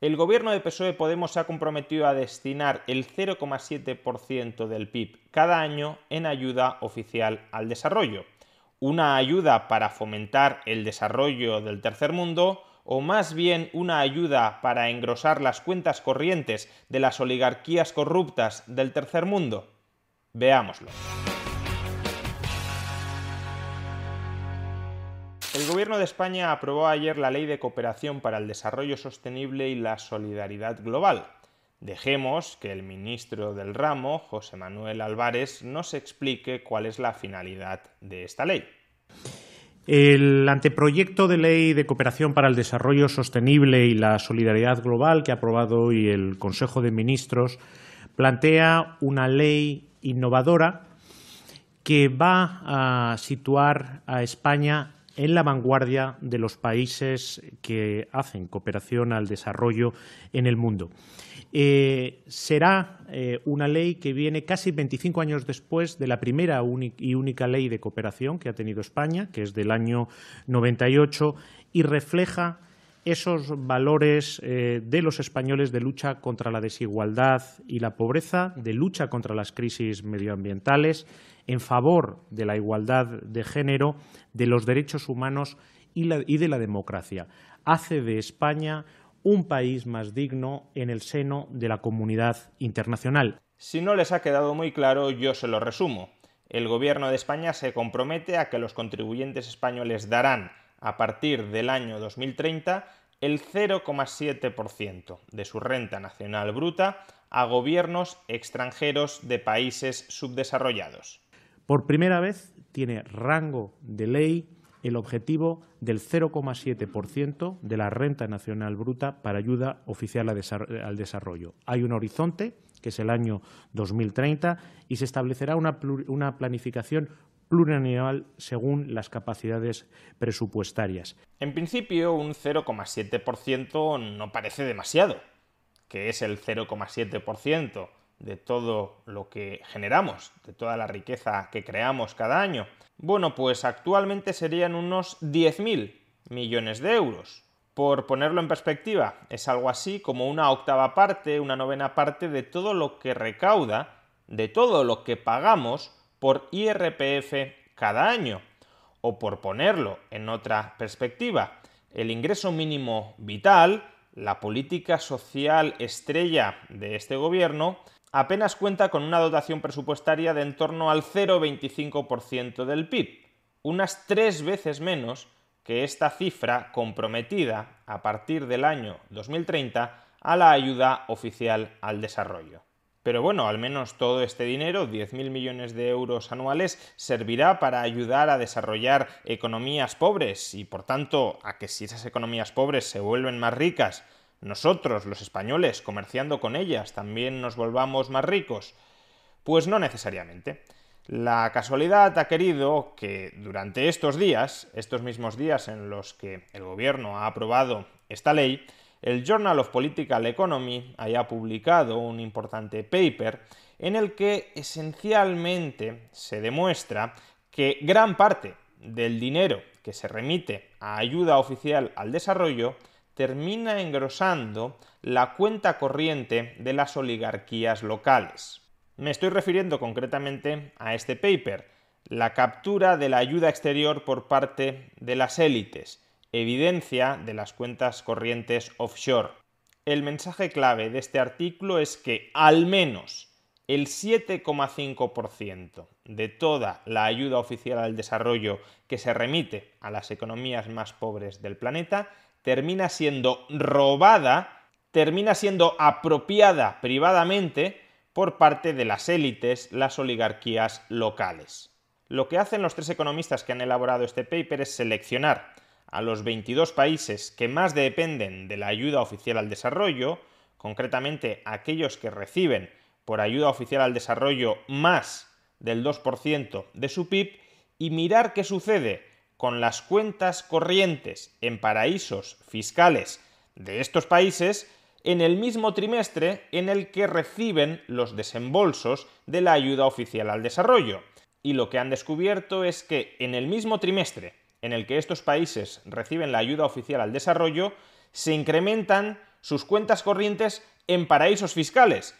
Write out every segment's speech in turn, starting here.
El gobierno de PSOE Podemos se ha comprometido a destinar el 0,7% del PIB cada año en ayuda oficial al desarrollo. Una ayuda para fomentar el desarrollo del tercer mundo o más bien una ayuda para engrosar las cuentas corrientes de las oligarquías corruptas del tercer mundo? Veámoslo. El Gobierno de España aprobó ayer la Ley de Cooperación para el Desarrollo Sostenible y la Solidaridad Global. Dejemos que el ministro del ramo, José Manuel Álvarez, nos explique cuál es la finalidad de esta ley. El anteproyecto de ley de cooperación para el desarrollo sostenible y la solidaridad global que ha aprobado hoy el Consejo de Ministros plantea una ley innovadora que va a situar a España en la vanguardia de los países que hacen cooperación al desarrollo en el mundo. Eh, será eh, una ley que viene casi 25 años después de la primera y única ley de cooperación que ha tenido España, que es del año 98, y refleja esos valores eh, de los españoles de lucha contra la desigualdad y la pobreza, de lucha contra las crisis medioambientales, en favor de la igualdad de género, de los derechos humanos y, de la democracia. Hace de España un país más digno en el seno de la comunidad internacional. Si no les ha quedado muy claro, yo se lo resumo. El Gobierno de España se compromete a que los contribuyentes españoles darán, a partir del año 2030, el 0,7% de su renta nacional bruta a gobiernos extranjeros de países subdesarrollados. Por primera vez tiene rango de ley el objetivo del 0,7% de la renta nacional bruta para ayuda oficial al desarrollo. Hay un horizonte, que es el año 2030, y se establecerá una, planificación plurianual según las capacidades presupuestarias. En principio, un 0,7% no parece demasiado, que es el 0,7% de todo lo que generamos, de toda la riqueza que creamos cada año? Bueno, pues actualmente serían unos 10.000 millones de euros. Por ponerlo en perspectiva, es algo así como una octava parte, una novena parte de todo lo que recauda, de todo lo que pagamos por IRPF cada año. O por ponerlo en otra perspectiva, el ingreso mínimo vital, la política social estrella de este gobierno, apenas cuenta con una dotación presupuestaria de en torno al 0,25% del PIB, unas tres veces menos que esta cifra comprometida a partir del año 2030 a la ayuda oficial al desarrollo. Pero bueno, al menos todo este dinero, 10.000 millones de euros anuales, servirá para ayudar a desarrollar economías pobres y por tanto a que si esas economías pobres se vuelven más ricas, nosotros, los españoles, comerciando con ellas, también nos volvamos más ricos. Pues no necesariamente. La casualidad ha querido que durante estos días, estos mismos días en los que el gobierno ha aprobado esta ley, el Journal of Political Economy haya publicado un importante paper en el que esencialmente se demuestra que gran parte del dinero que se remite a ayuda oficial al desarrollo termina engrosando la cuenta corriente de las oligarquías locales. Me estoy refiriendo concretamente a este paper, la captura de la ayuda exterior por parte de las élites, evidencia de las cuentas corrientes offshore. El mensaje clave de este artículo es que al menos el 7,5% de toda la ayuda oficial al desarrollo que se remite a las economías más pobres del planeta termina siendo robada, termina siendo apropiada privadamente por parte de las élites, las oligarquías locales. Lo que hacen los tres economistas que han elaborado este paper es seleccionar a los 22 países que más dependen de la ayuda oficial al desarrollo, concretamente aquellos que reciben por ayuda oficial al desarrollo más del 2% de su PIB, y mirar qué sucede con las cuentas corrientes en paraísos fiscales de estos países en el mismo trimestre en el que reciben los desembolsos de la ayuda oficial al desarrollo. Y lo que han descubierto es que en el mismo trimestre en el que estos países reciben la ayuda oficial al desarrollo, se incrementan sus cuentas corrientes en paraísos fiscales.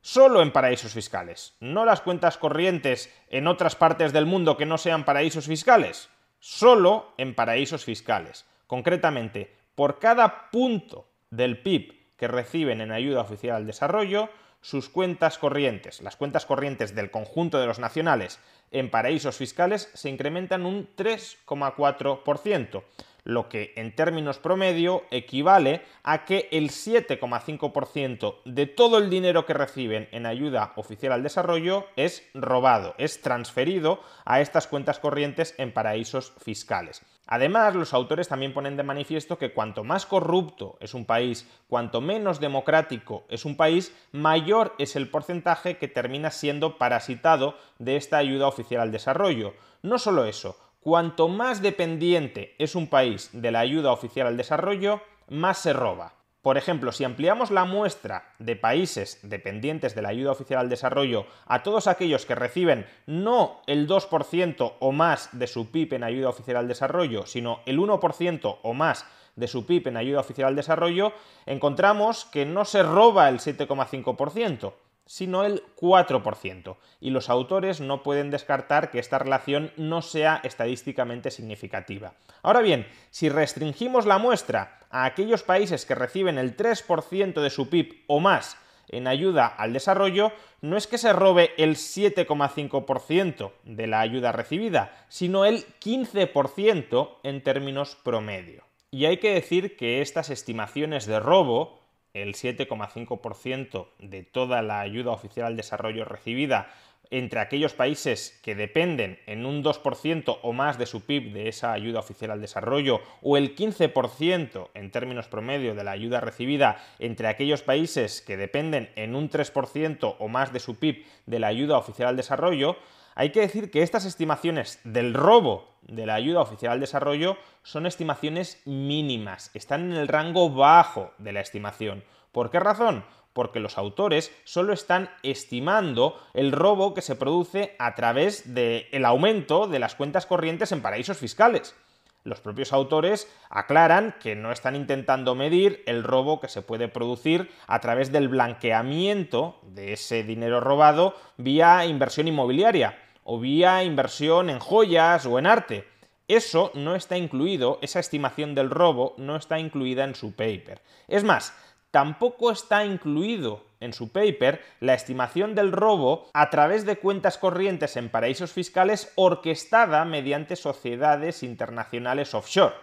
Solo en paraísos fiscales, no las cuentas corrientes en otras partes del mundo que no sean paraísos fiscales. Solo en paraísos fiscales. Concretamente, por cada punto del PIB que reciben en ayuda oficial al desarrollo, sus cuentas corrientes, las cuentas corrientes del conjunto de los nacionales en paraísos fiscales se incrementan un 3,4% lo que en términos promedio equivale a que el 7,5% de todo el dinero que reciben en ayuda oficial al desarrollo es robado, es transferido a estas cuentas corrientes en paraísos fiscales. Además, los autores también ponen de manifiesto que cuanto más corrupto es un país, cuanto menos democrático es un país, mayor es el porcentaje que termina siendo parasitado de esta ayuda oficial al desarrollo. No solo eso, cuanto más dependiente es un país de la ayuda oficial al desarrollo, más se roba. Por ejemplo, si ampliamos la muestra de países dependientes de la ayuda oficial al desarrollo a todos aquellos que reciben no el 2% o más de su PIB en ayuda oficial al desarrollo, sino el 1% o más de su PIB en ayuda oficial al desarrollo, encontramos que no se roba el 7,5%, sino el 4%. Y los autores no pueden descartar que esta relación no sea estadísticamente significativa. Ahora bien, si restringimos la muestra a aquellos países que reciben el 3% de su PIB o más en ayuda al desarrollo, no es que se robe el 7,5% de la ayuda recibida, sino el 15% en términos promedio. Y hay que decir que estas estimaciones de robo el 7,5% de toda la ayuda oficial al desarrollo recibida entre aquellos países que dependen en un 2% o más de su PIB de esa ayuda oficial al desarrollo, o el 15% en términos promedio de la ayuda recibida entre aquellos países que dependen en un 3% o más de su PIB de la ayuda oficial al desarrollo, hay que decir que estas estimaciones del robo de la ayuda oficial al desarrollo son estimaciones mínimas, están en el rango bajo de la estimación. ¿Por qué razón? Porque los autores solo están estimando el robo que se produce a través del aumento de las cuentas corrientes en paraísos fiscales. Los propios autores aclaran que no están intentando medir el robo que se puede producir a través del blanqueamiento de ese dinero robado vía inversión inmobiliaria o vía inversión en joyas o en arte. Eso no está incluido, esa estimación del robo no está incluida en su paper. Es más, tampoco está incluido en su paper la estimación del robo a través de cuentas corrientes en paraísos fiscales orquestada mediante sociedades internacionales offshore.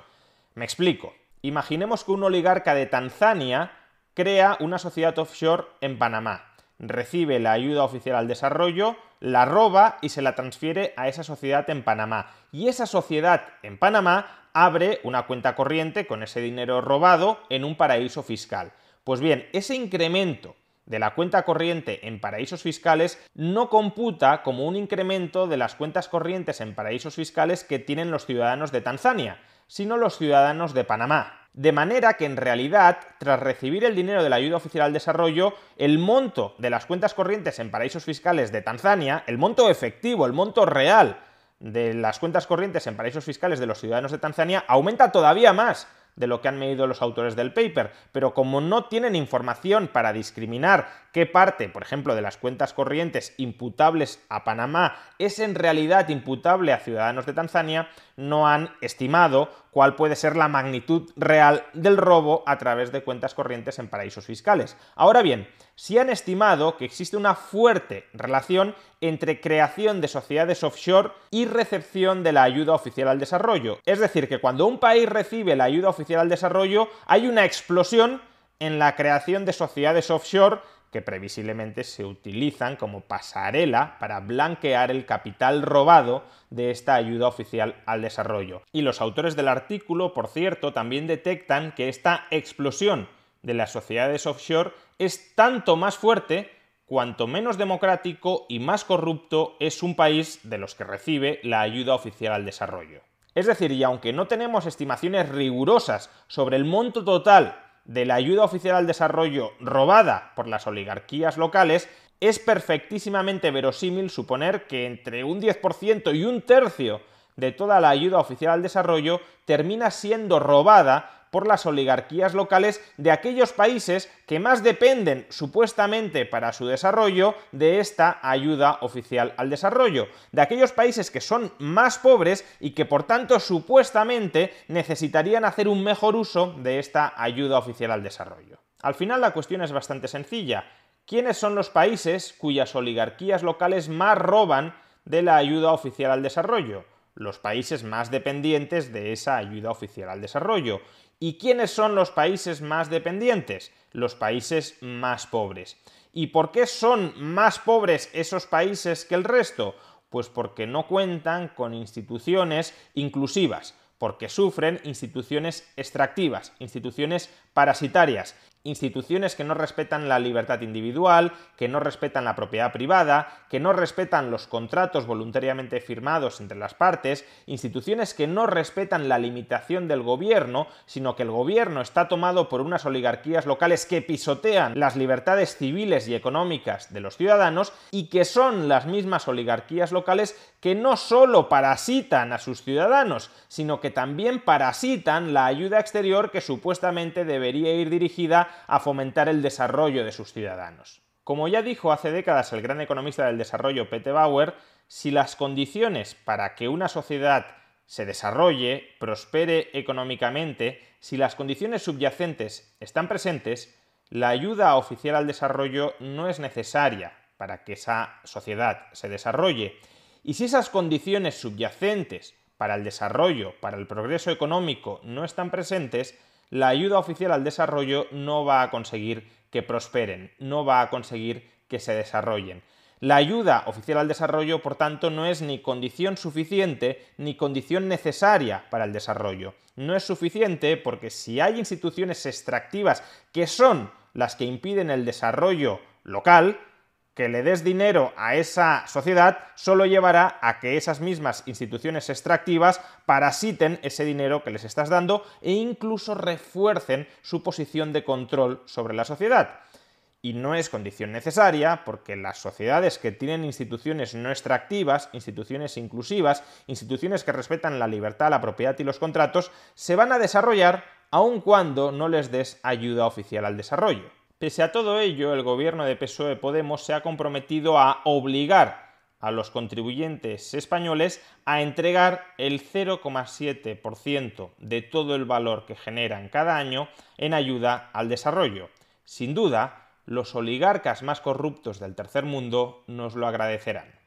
Me explico. Imaginemos que un oligarca de Tanzania crea una sociedad offshore en Panamá, recibe la ayuda oficial al desarrollo, la roba y se la transfiere a esa sociedad en Panamá. Y esa sociedad en Panamá abre una cuenta corriente con ese dinero robado en un paraíso fiscal. Pues bien, ese incremento de la cuenta corriente en paraísos fiscales no computa como un incremento de las cuentas corrientes en paraísos fiscales que tienen los ciudadanos de Tanzania, sino los ciudadanos de Panamá. De manera que en realidad, tras recibir el dinero de la ayuda oficial al desarrollo, el monto de las cuentas corrientes en paraísos fiscales de Tanzania, el monto efectivo, el monto real de las cuentas corrientes en paraísos fiscales de los ciudadanos de Tanzania, aumenta todavía más de lo que han medido los autores del paper, pero como no tienen información para discriminar qué parte, por ejemplo, de las cuentas corrientes imputables a Panamá es en realidad imputable a ciudadanos de Tanzania, no han estimado cuál puede ser la magnitud real del robo a través de cuentas corrientes en paraísos fiscales. Ahora bien, sí han estimado que existe una fuerte relación entre creación de sociedades offshore y recepción de la ayuda oficial al desarrollo. Es decir, que cuando un país recibe la ayuda oficial al desarrollo, hay una explosión en la creación de sociedades offshore que previsiblemente se utilizan como pasarela para blanquear el capital robado de esta ayuda oficial al desarrollo. Y los autores del artículo, por cierto, también detectan que esta explosión de las sociedades offshore es tanto más fuerte cuanto menos democrático y más corrupto es un país de los que recibe la ayuda oficial al desarrollo. Es decir, y aunque no tenemos estimaciones rigurosas sobre el monto total de la ayuda oficial al desarrollo robada por las oligarquías locales, es perfectísimamente verosímil suponer que entre un 10% y un tercio de toda la ayuda oficial al desarrollo termina siendo robada por las oligarquías locales de aquellos países que más dependen supuestamente para su desarrollo de esta ayuda oficial al desarrollo, de aquellos países que son más pobres y que por tanto supuestamente necesitarían hacer un mejor uso de esta ayuda oficial al desarrollo. Al final la cuestión es bastante sencilla. ¿Quiénes son los países cuyas oligarquías locales más roban de la ayuda oficial al desarrollo? Los países más dependientes de esa ayuda oficial al desarrollo. ¿Y quiénes son los países más dependientes? Los países más pobres. ¿Y por qué son más pobres esos países que el resto? Pues porque no cuentan con instituciones inclusivas, porque sufren instituciones extractivas, instituciones parasitarias, instituciones que no respetan la libertad individual, que no respetan la propiedad privada, que no respetan los contratos voluntariamente firmados entre las partes, instituciones que no respetan la limitación del gobierno, sino que el gobierno está tomado por unas oligarquías locales que pisotean las libertades civiles y económicas de los ciudadanos y que son las mismas oligarquías locales que no solo parasitan a sus ciudadanos, sino que también parasitan la ayuda exterior que supuestamente debería ir dirigida a fomentar el desarrollo de sus ciudadanos. Como ya dijo hace décadas el gran economista del desarrollo Pete Bauer, si las condiciones para que una sociedad se desarrolle, prospere económicamente, si las condiciones subyacentes están presentes, la ayuda oficial al desarrollo no es necesaria para que esa sociedad se desarrolle. Y si esas condiciones subyacentes para el desarrollo, para el progreso económico no están presentes, la ayuda oficial al desarrollo no va a conseguir que prosperen, no va a conseguir que se desarrollen. La ayuda oficial al desarrollo, por tanto, no es ni condición suficiente ni condición necesaria para el desarrollo. No es suficiente porque si hay instituciones extractivas que son las que impiden el desarrollo local, que le des dinero a esa sociedad solo llevará a que esas mismas instituciones extractivas parasiten ese dinero que les estás dando e incluso refuercen su posición de control sobre la sociedad. Y no es condición necesaria porque las sociedades que tienen instituciones no extractivas, instituciones inclusivas, instituciones que respetan la libertad, la propiedad y los contratos, se van a desarrollar aun cuando no les des ayuda oficial al desarrollo. Pese a todo ello, el gobierno de PSOE Podemos se ha comprometido a obligar a los contribuyentes españoles a entregar el 0,7% de todo el valor que generan cada año en ayuda al desarrollo. Sin duda, los oligarcas más corruptos del tercer mundo nos lo agradecerán.